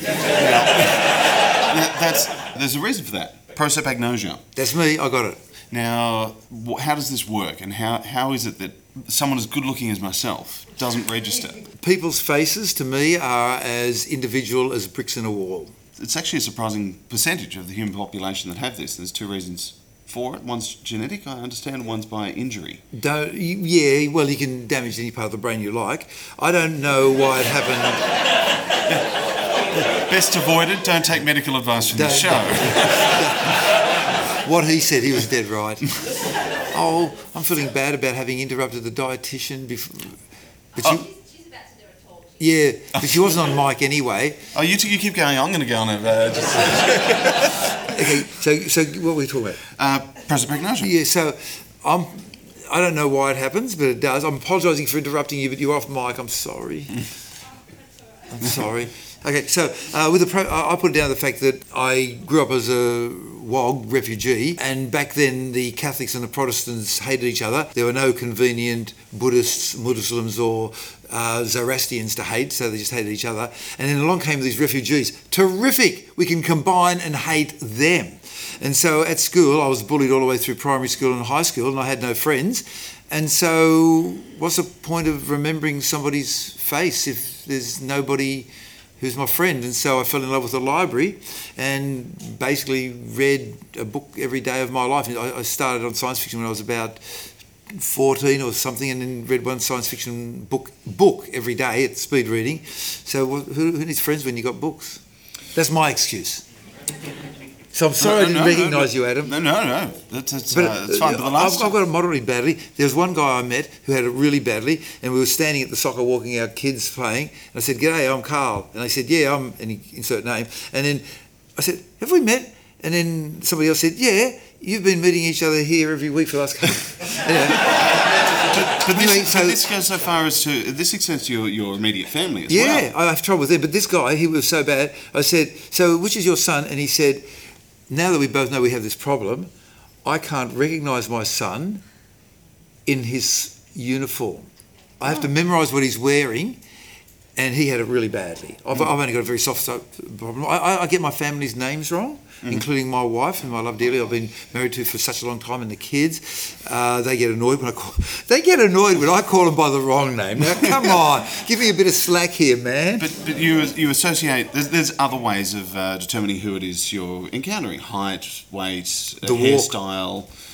that- that's there's a reason for that. Prosopagnosia. That's me. I got it. Now, wh- how does this work, and how, how is it that someone as good looking as myself doesn't register? People's faces to me are as individual as bricks in a wall. It's actually a surprising percentage of the human population that have this. There's two reasons for it. One's genetic, I understand. One's by injury. Don't, yeah, well, you can damage any part of the brain you like. I don't know why it happened. <laughs> Best avoided. Don't take medical advice from the Don't- show. What he said, he was dead right. oh, I'm feeling bad about having interrupted the dietitian before. But oh, she, She's about to do a talk. Yeah, but she wasn't on mic anyway. <laughs> Oh, you, two, you keep going. I'm going to go on it. uh, just, Okay, so so what were we talking about? uh, prosopagnosia. Yeah, so I'm. I don't know why it happens, but it does. I'm apologising for interrupting you, but you're off mic. I'm sorry. <laughs> I'm sorry. Okay, so uh, with the pro, I I put it down to the fact that I grew up as a WOG refugee, and back then the Catholics and the Protestants hated each other. There were no convenient Buddhists, Muslims, or uh, Zoroastrians to hate, so they just hated each other. And then along came these refugees. Terrific! We can combine and hate them. And so at school, I was bullied all the way through primary school and high school, and I had no friends. And so, what's the point of remembering somebody's face if there's nobody who's my friend? And so I fell in love with the library and basically read a book every day of my life. I started on science fiction when I was about 14 or something, and then read one science fiction book book every day at speed reading. So, what, who, who needs friends when you got books? That's my excuse. So I'm sorry I didn't No, no, no, recognise no. you, Adam. No, no, no. That's, that's, But uh, that's fine. But the last I've, I've got a moderately badly. There was one guy I met who had it really badly, and we were standing at the soccer walking our kids playing. And I said, "G'day, I'm Karl." And they said, "Yeah, I'm," and he insert name. And then I said, "Have we met?" And then somebody else said, "Yeah, you've been meeting each other here every week for the last couple." <laughs> anyway, but, but, anyway, this, so- but this goes so far as to this extends to your, your immediate family as well. yeah. I have trouble with him. But this guy, he was so bad. I said, "So, which is your son?" And he said, "Now that we both know we have this problem, I can't recognise my son in his uniform. I have to oh. memorise what he's wearing." And he had it really badly. I've, I've only got a very soft so- problem. I, I, get my family's names wrong, including my wife, whom I love dearly. I've been married to for such a long time, and the kids. Uh, they get annoyed when I call. <laughs> They get annoyed when I call them by the wrong name. Now, come <laughs> on, give me a bit of slack here, man. But, but you you associate there's, there's other ways of uh, determining who it is you're encountering height, weight, The walk.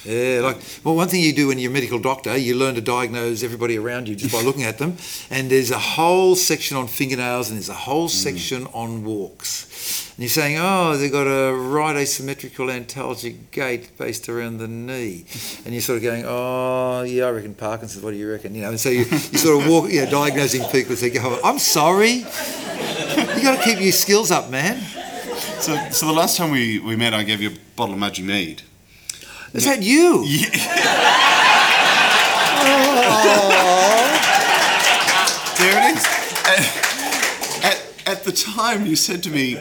Hairstyle. Yeah, like well, one thing you do when you're a medical doctor, you learn to diagnose everybody around you just by looking at them. <laughs> And there's a whole section on fingernails, and there's a whole mm. section on walks. And you're saying, oh, they've got a right asymmetrical antalgic gait based around the knee, <laughs> and you're sort of going, oh, yeah, I reckon Parkinson's. What do you reckon? You know, and so you, you sort of walk, you <laughs> know, diagnosing people. So you go, I'm sorry. You got to keep your skills up, man. So, so the last time we, we met, I gave you a bottle of Mudgee Mead. Is that you? <laughs> There it is. At, at, at the time, you said to me,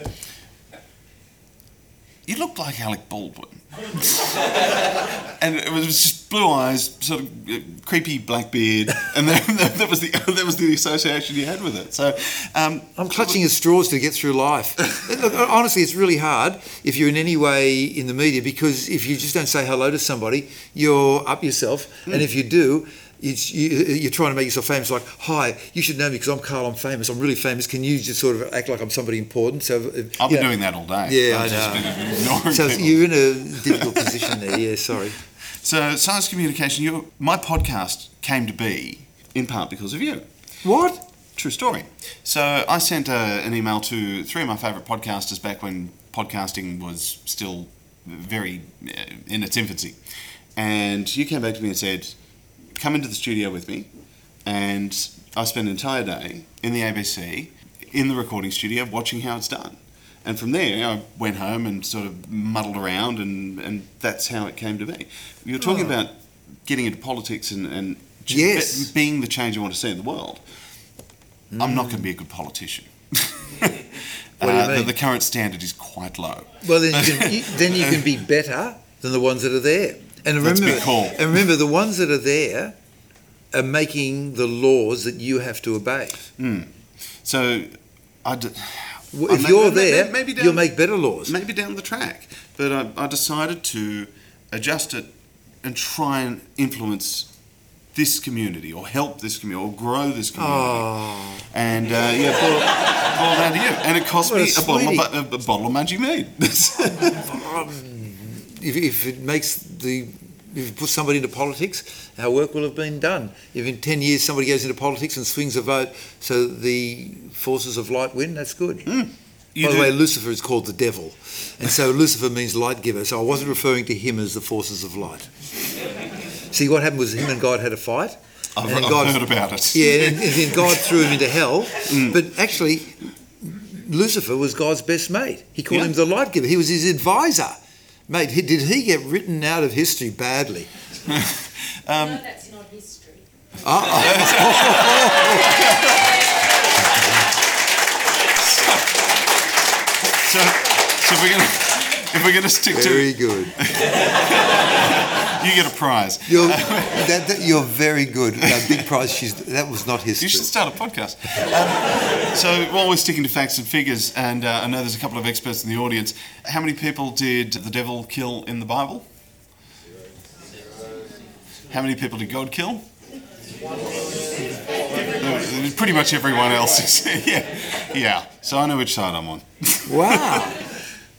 "You look like Alec Baldwin," <laughs> and it was just blue eyes, sort of uh, creepy black beard, and <laughs> that, that was the <laughs> that was the association you had with it. So, um, I'm clutching at straws to get through life. Look, honestly, it's really hard if you're in any way in the media because if you just don't say hello to somebody, you're up yourself. And if you do, it's, you, you're trying to make yourself famous. Like, hi, you should know me because I'm Karl. I'm famous. I'm really famous. Can you just sort of act like I'm somebody important? So uh, I've you been know- doing that all day. Yeah, I've I just know. So people. you're in a difficult position there. Yeah, sorry. <laughs> So, science communication. You, my podcast came to be in part because of you. What? True story. So I sent uh, an email to three of my favourite podcasters back when podcasting was still very uh, in its infancy, and you came back to me and said, "Come into the studio with me," and I spent an entire day in the ABC in the recording studio watching how it's done. And from there, I went home and sort of muddled around, and, and that's how it came to be. You're talking Oh. about getting into politics and, and Yes. be- being the change you want to see in the world. I'm not going to be a good politician. <laughs> What do you Uh, the-? The, current standard is quite low. Well, then you can, you, <laughs> then you can be better than the ones that are there. And a remember, call. and remember, the ones that are there are making the laws that you have to obey. So, I d- Well, If you're there, maybe down- you'll make better laws. maybe down the track. But I, I decided to adjust it and try and influence this community or help this community or grow this community. Oh, And uh, yeah, brought down to you. And it cost What me a bottle, of, a, a bottle of Mead. <laughs> if, if it makes the if you put somebody into politics, our work will have been done. If in 10 years somebody goes into politics and swings a vote so the forces of light win, that's good. Hmm. You By the way, Lucifer is called the devil. And so Lucifer means light giver. So I wasn't referring to him as the forces of light. See, what happened was him and God had a fight. I've, and then I've heard about it. Yeah, and, and then God <laughs> threw him into hell. Hmm. But actually, Lucifer was God's best mate. He called Yeah. him the light giver. He was his advisor. Mate, he- did he get written out of history badly? <laughs> Um, no, that's not history. <laughs> So, so if we're gonna if we're gonna stick Very to very good. <laughs> you get a prize. You're, that, that- you're very good. Big prize. She's, that was not history. You should start a podcast. Um, so while we're sticking to facts and figures, and uh, I know there's a couple of experts in the audience, how many people did the devil kill in the Bible? How many people did God kill? Pretty much everyone else. is- <laughs> yeah, yeah. So I know which side I'm on. Wow.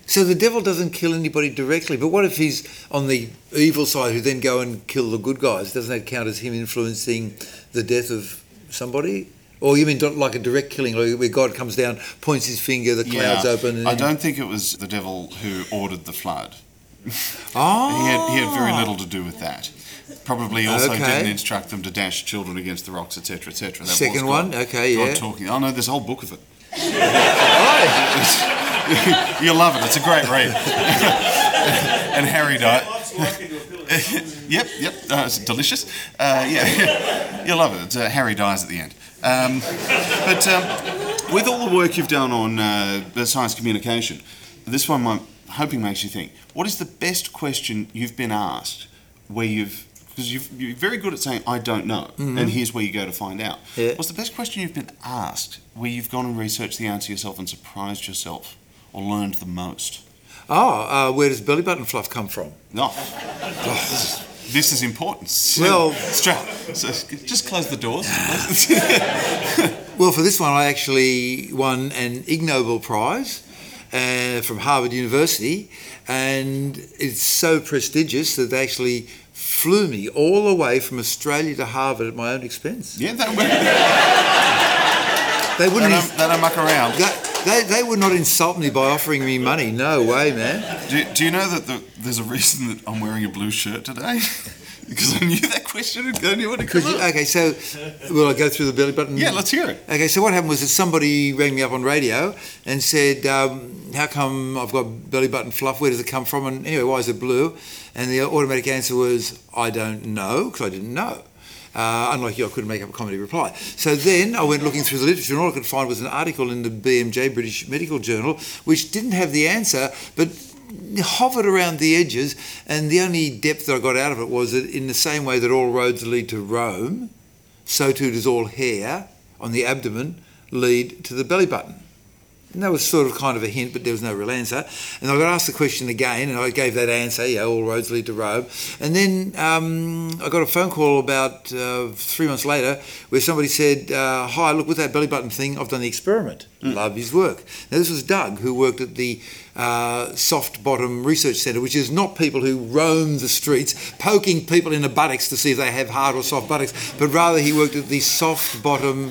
So the devil doesn't kill anybody directly, but what if he's on the evil side who then go and kill the good guys? Doesn't that count as him influencing the death of somebody? Or you mean like a direct killing, like where God comes down, points his finger, the clouds Yeah. open, and I don't think it was the devil who ordered the flood. <laughs> Oh, He had, he had very little to do with that. Probably also Okay. didn't instruct them to dash children against the rocks, etc., etc. That Second was God- one? Okay, God yeah. talking. Oh no, there's a whole book of it. Oh, <laughs> <laughs> You'll love it. It's a great read. <laughs> and Harry died. <laughs> yep, yep. Uh, it's delicious. Uh, yeah, you'll love it. Uh, Harry dies at the end. Um, but um, with all the work you've done on uh, the science communication, this one I'm hoping makes you think. What is the best question you've been asked where you've because you've, you're very good at saying I don't know, and here's where you go to find out. Yeah. What's the best question you've been asked where you've gone and researched the answer yourself and surprised yourself or learned the most? oh uh, where does belly button fluff come from? No. this, <laughs> is, this is important. Well- Stra- so just close the doors. <laughs> Well, for this one, I actually won an Ig Nobel Prize uh, from Harvard University, and it's so prestigious that they actually flew me all the way from Australia to Harvard at my own expense. Yeah, that, <laughs> They they, wouldn't. don't, they don't muck around. They, they, they would not insult me by offering me money. No way, man. Do, do you know that the, there's a reason that I'm wearing a blue shirt today? <laughs> because I knew that question would go knew what it Could you, okay, so will I go through the belly button? Yeah, let's hear it. Okay, so what happened was that somebody rang me up on radio and said, um, "How come I've got belly button fluff? Where does it come from? And anyway, why is it blue?" And the automatic answer was, "I don't know," because I didn't know. Uh, unlike you, I couldn't make up a comedy reply. So then I went looking through the literature, and all I could find was an article in the BMJ, British Medical Journal, which didn't have the answer, but hovered around the edges. And the only depth that I got out of it was that in the same way that all roads lead to Rome, so too does all hair on the abdomen lead to the belly button. And that was sort of kind of a hint, but there was no real answer. And I got asked the question again, and I gave that answer, yeah, all roads lead to Rome. And then um, I got a phone call about uh, three months later where somebody said, uh, Hi, look, with that belly button thing, I've done the experiment. Love his work. Now, this was Doug, who worked at the uh, Soft Bottom Research Centre, which is not people who roam the streets poking people in the buttocks to see if they have hard or soft buttocks, but rather he worked at the Soft Bottom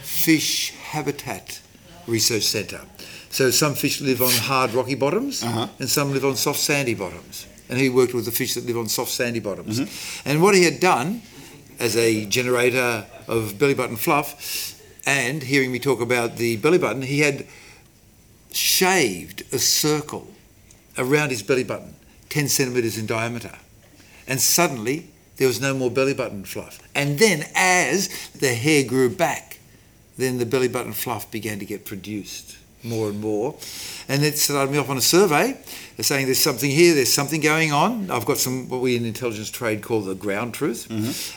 Fish Habitat Research Centre. So some fish live on hard rocky bottoms Uh-huh. and some live on soft sandy bottoms. And he worked with the fish that live on soft sandy bottoms. And what he had done as a generator of belly button fluff and hearing me talk about the belly button, he had shaved a circle around his belly button, 10 centimetres in diameter. And suddenly there was no more belly button fluff. And then as the hair grew back, then the belly button fluff began to get produced more and more. And it started me off on a survey They're saying there's something here, there's something going on. I've got some what we in intelligence trade call the ground truth.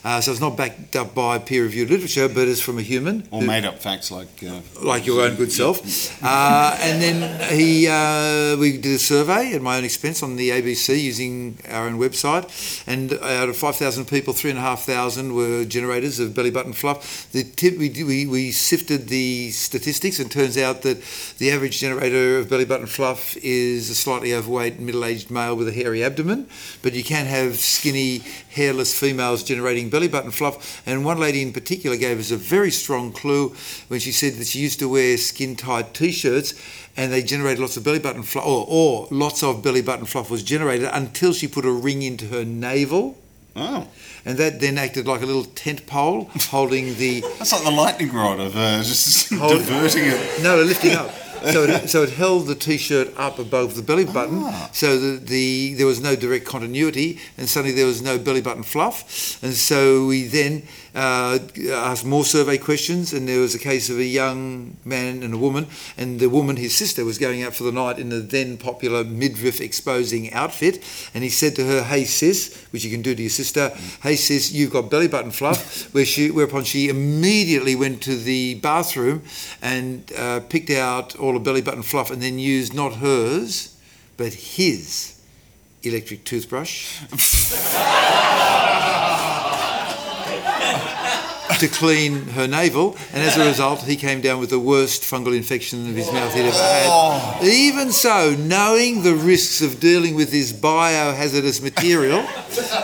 Uh, so it's not backed up by peer reviewed literature, but it's from a human. Or who- made up facts like. Uh, like your own good self. Uh, and then he, uh, we did a survey at my own expense on the ABC using our own website. And out of 5,000 people, 3,500 were generators of belly button fluff. The tip, we, we, we sifted the statistics and turns out that the average generator of belly button fluff is a slightly overweight middle-aged male with a hairy abdomen. But you can have skinny, hairless females generating belly button fluff. And one lady in particular gave us a very strong clue when she said that she used to wear skin-tight t-shirts and they generated lots of belly button fluff, or, or lots of belly button fluff was generated until she put a ring into her navel. oh, And that then acted like a little tent pole holding the <laughs> that's like the lightning rod of uh, just Hold- diverting it. No, lifting up. So it, so it held the t-shirt up above the belly button, Ah. so the, the there was no direct continuity, and suddenly there was no belly button fluff. And so we then uh, asked more survey questions, and there was a case of a young man and a woman, and the woman, his sister, was going out for the night in the then popular midriff exposing outfit, and he said to her, "Hey sis," which you can do to your sister, "Hey sis, you've got belly button fluff." <laughs> Where she, whereupon she immediately went to the bathroom and uh, picked out all the belly button fluff, and then used not hers, but his electric toothbrush <laughs> to clean her navel, and as a result, he came down with the worst fungal infection of his mouth he'd ever had. Oh. Even so, knowing the risks of dealing with this biohazardous material,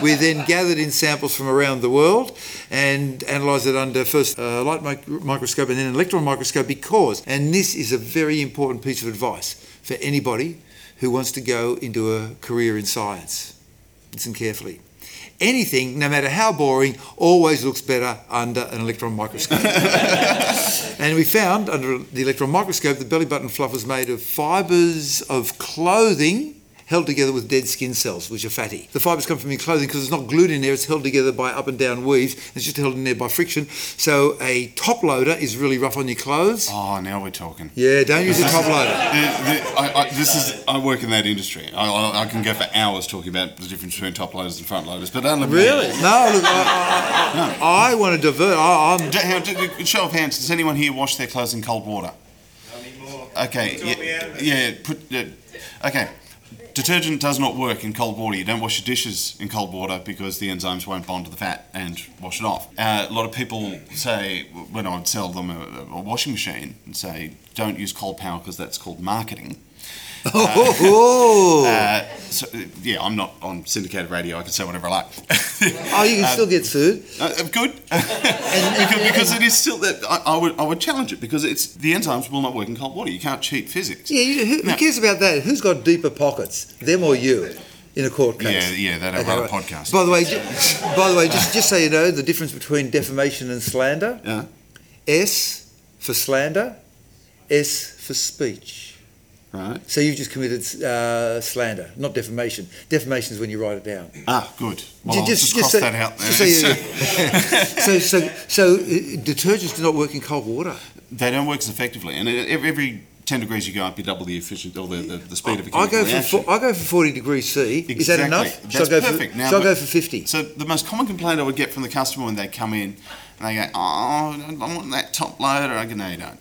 we then gathered in samples from around the world and analysed it under first a light mic- microscope and then an electron microscope because, and this is a very important piece of advice for anybody who wants to go into a career in science. Listen carefully. Anything, no matter how boring, always looks better under an electron microscope. <laughs> and we found under the electron microscope the belly button fluff was made of fibres of clothing held together with dead skin cells, which are fatty. The fibres come from your clothing because it's not glued in there, it's held together by up and down weaves. It's just held in there by friction. So a top loader is really rough on your clothes. Oh, now we're talking. Yeah, don't use a top <laughs> loader. The- the- I, I, this is. I work in that industry. I, I, I can go for hours talking about the difference between top loaders and front loaders, but only Really? No, look, I, I, I, I want to divert. I, I'm D- how- d- Show of hands. Does anyone here wash their clothes in cold water? Okay. Yeah. yeah put. Uh, okay. Detergent does not work in cold water. You don't wash your dishes in cold water because the enzymes won't bond to the fat and wash it off. Uh, a lot of people say when I would sell them a, a washing machine and say don't use cold power because that's called marketing. <laughs> Oh, Uh, so, uh, yeah, I'm not on syndicated radio. I can say whatever I like. <laughs> oh, you can still get sued. Uh, good, And, <laughs> because, because it is still that I, I would I would challenge it because it's the enzymes will not work in cold water. You can't cheat physics. yeah, you, who, who cares about that? Who's got deeper pockets, them or you, in a court case? Yeah, yeah, that Okay, run a right. podcast. By the way, ju- by the way, just just so you know, the difference between defamation and slander: Yeah. S for slander, S for speech. Right. So you've just committed uh, slander, not defamation. Defamation is when you write it down. Ah, good. Well, Ju- I'll just, cross so- that out. just so, <laughs> so, so, so uh, detergents do not work in cold water. they don't work as effectively, and every, every ten degrees you go up, you double the efficiency or the, the, the speed of a I go for reaction. fo- I go for forty degrees C. Is that enough? That's shall I go perfect. For, Now, shall I go for fifty? So the most common complaint I would get from the customer when they come in and they go, "Oh, I want that top loader." I go, "No, you don't.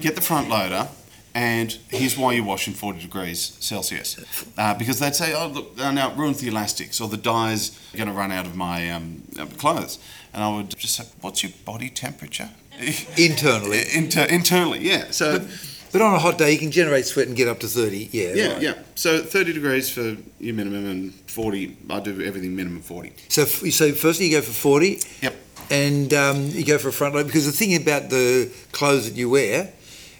Get the front loader." And here's why you wash in 40 degrees Celsius. Uh, because they'd say, oh, look, now it ruins the elastics or the dye's are going to run out of my um, uh, clothes. And I would just say, what's your body temperature? <laughs> Internally. <laughs> Inter- internally, yeah. So, But on a hot day, you can generate sweat and get up to thirty. Yeah. yeah, right. yeah. So 30 degrees for your minimum and 40, I do everything minimum 40. So, f- so firstly, you go for forty. Yep. And um, you go for a front load because the thing about the clothes that you wear,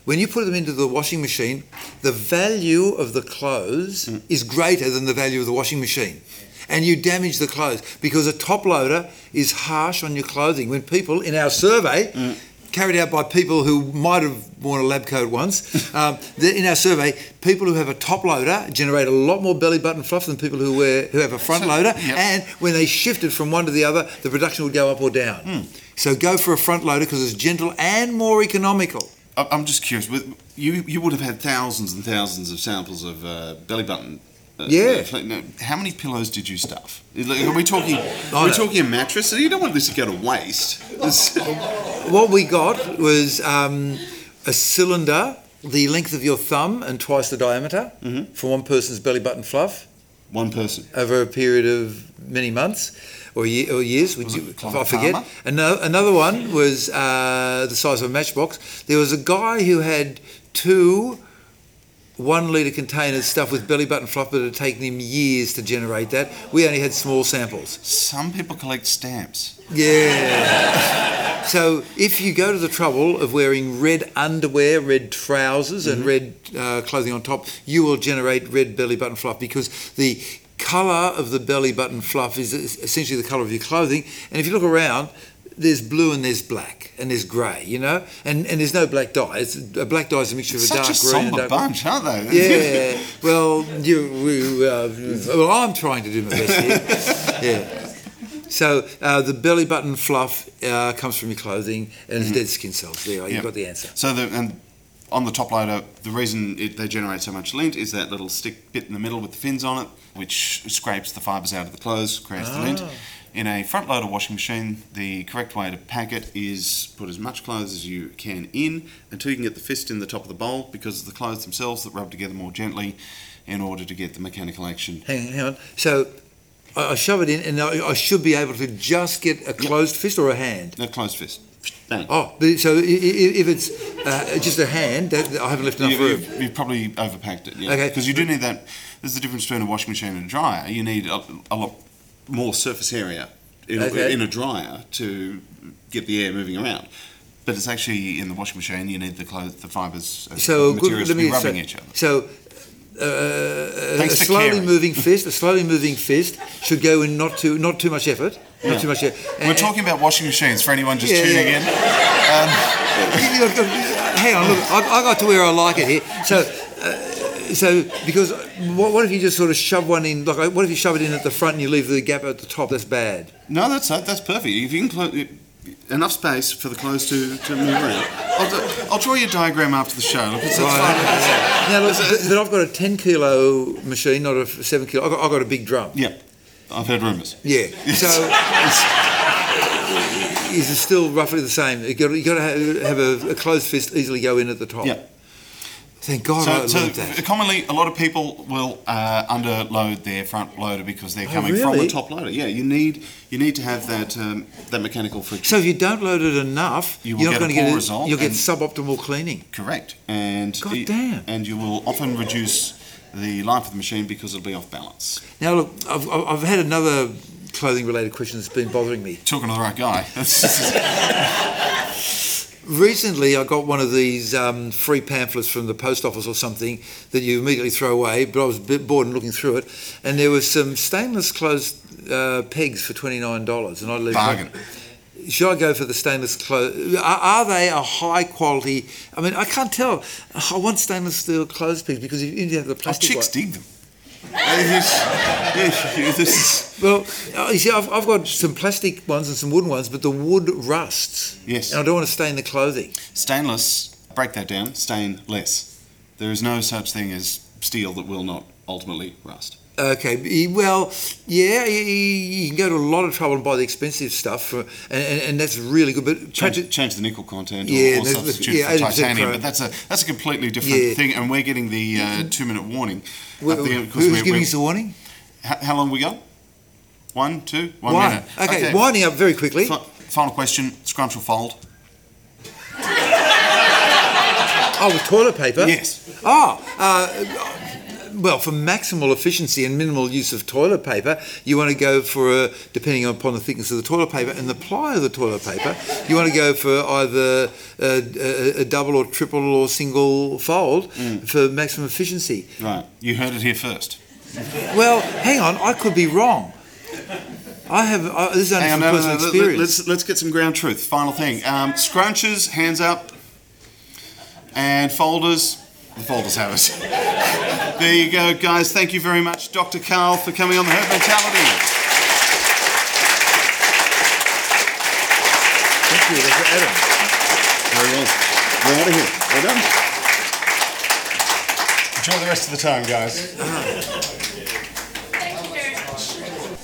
when you put them into the washing machine, the value of the clothes Mm. is greater than the value of the washing machine. And you damage the clothes because a top loader is harsh on your clothing. When people in our survey, Mm. carried out by people who might have worn a lab coat once, <laughs> um, in our survey, people who have a top loader generate a lot more belly button fluff than people who wear who have a front <laughs> loader. yep. And when they shifted from one to the other, the production would go up or down. Hmm. So go for a front loader because it's gentle and more economical. I- I'm just curious. with- You you would have had thousands and thousands of samples of uh, belly button. Uh, Yeah. uh, how many pillows did you stuff? Like, Are we talking? Oh, Are we talking a mattress? You don't want this to go to waste. <laughs> What we got was um, a cylinder the length of your thumb and twice the diameter Mhm. for one person's belly button fluff One person. over a period of many months or, ye- or years. Would you, if I forget. Palmer? Ano- another one was uh, the size of a matchbox. There was a guy who had two one litre containers stuffed with belly button fluff, but it had taken him years to generate that. We only had small samples. Some people collect stamps. Yeah. <laughs> so if you go to the trouble of wearing red underwear, red trousers, and red uh, clothing on top, you will generate red belly button fluff because the colour of the belly button fluff is essentially the colour of your clothing. And if you look around, there's blue and there's black and there's grey, you know, and and there's no black dye. It's, a black dye is a mixture of a dark a green and somber dark. bunch, aren't they? <laughs> Yeah, well, you, we, uh, well, I'm trying to do my best here. <laughs> Yeah. So uh, the belly button fluff uh, comes from your clothing and it's dead skin cells. There, you Yep. got the answer. So the and on the top loader, the reason it, they generate so much lint is that little stick bit in the middle with the fins on it, which scrapes the fibres out of the clothes, creates the lint. Ah. In a front loader washing machine, the correct way to pack it is put as much clothes as you can in until you can get the fist in the top of the bowl because it's the clothes themselves that rub together more gently in order to get the mechanical action. Hang, hang on. So I, I shove it in and I, I should be able to just get a closed fist or a hand. No closed fist. Bang. Oh, but so i- i- if it's uh, just a hand, I haven't left enough You, room. have you've probably overpacked it, yeah. Okay. Because you do need that. There's the difference between a washing machine and a dryer. You need a, a lot more surface area in, Okay. in a dryer to get the air moving around. But it's actually in the washing machine. You need the clothes, the fibres, So the good, materials let to be rubbing so, each other. So uh, a slowly caring. moving fist, a slowly moving fist should go in not too not too much effort, not too much effort. We're talking about washing machines for anyone just Yeah, tuning yeah. in. <laughs> Hang on, look, I, I got to where I like it here. So, uh, so because what, what if you just sort of shove one in? Like, what if you shove it in at the front and you leave the gap at the top? That's bad. No, that's that's perfect. If you can clo- enough space for the clothes to, to move around. I'll, do- I'll draw you a diagram after the show. Look, it's, it's fun. Now, look, but, but I've got a ten kilo machine, not a seven kilo. I've got, I've got a big drum. Yeah, I've heard rumours. Yeah. So. <laughs> Is it still roughly the same? You got, you got to have, have a, a closed fist easily go in at the top. Yeah. Thank God I So, learned so that. commonly, a lot of people will uh, underload their front loader because they're Oh, coming from really? the top loader. Yeah, you need you need to have that um, that mechanical friction. So if you don't load it enough, You will you're not get a going to get result You'll get suboptimal cleaning. Correct, and God it- damn. and you will often reduce the life of the machine because it'll be off balance. Now, look, I've, I've I've had another clothing related question that's been bothering me. Talking to the right guy. <laughs> <laughs> Recently, I got one of these um, free pamphlets from the post office or something that you immediately throw away, but I was a bit bored and looking through it, and there was some stainless closed uh, pegs for $29, and I leave Bargain. Should I go for the stainless clothes? Are, are they a high quality? I mean, I can't tell. I want stainless steel clothes pegs because you you have the Oh, plastic. chicks one. dig them. This- Well, uh, you see, I've, I've got some plastic ones and some wooden ones, but the wood rusts. Yes. And I don't want to stain the clothing. Stainless, break that down, stain less. There is no such thing as steel that will not ultimately rust. Okay, well, yeah, you can go to a lot of trouble and buy the expensive stuff, for, and, and, and that's really good. But Change, tragic, change the nickel content or, Yeah, or substitute yeah, for titanium, but that's a that's a completely different Yeah. thing. And we're getting the uh, two minute warning. At the who's we're- giving we're- us the warning? How, how long we got? One, two, one One. minute. Okay, winding up very quickly. Fi- final question: Scrunch or fold? Oh, with toilet paper? Yes. Oh, uh, well, for maximal efficiency and minimal use of toilet paper, you want to go for, a, depending upon the thickness of the toilet paper and the ply of the toilet paper, <laughs> you want to go for either a, a, a double or triple or single fold Mm. for maximum efficiency. Right. You heard it here first. Well, hang on, I could be wrong. I have, I, this is only on, from no, no, personal no, let- experience. Let's let's get some ground truth. Final thing: um, scrunches, hands up, and folders. The folders have it. <laughs> there you go, guys. Thank you very much, Dr. Karl, for coming on the Herd Mentality. Thank you, Dr. Adam. Very well. We're out of here. We're done. Enjoy the rest of the time, guys. <laughs>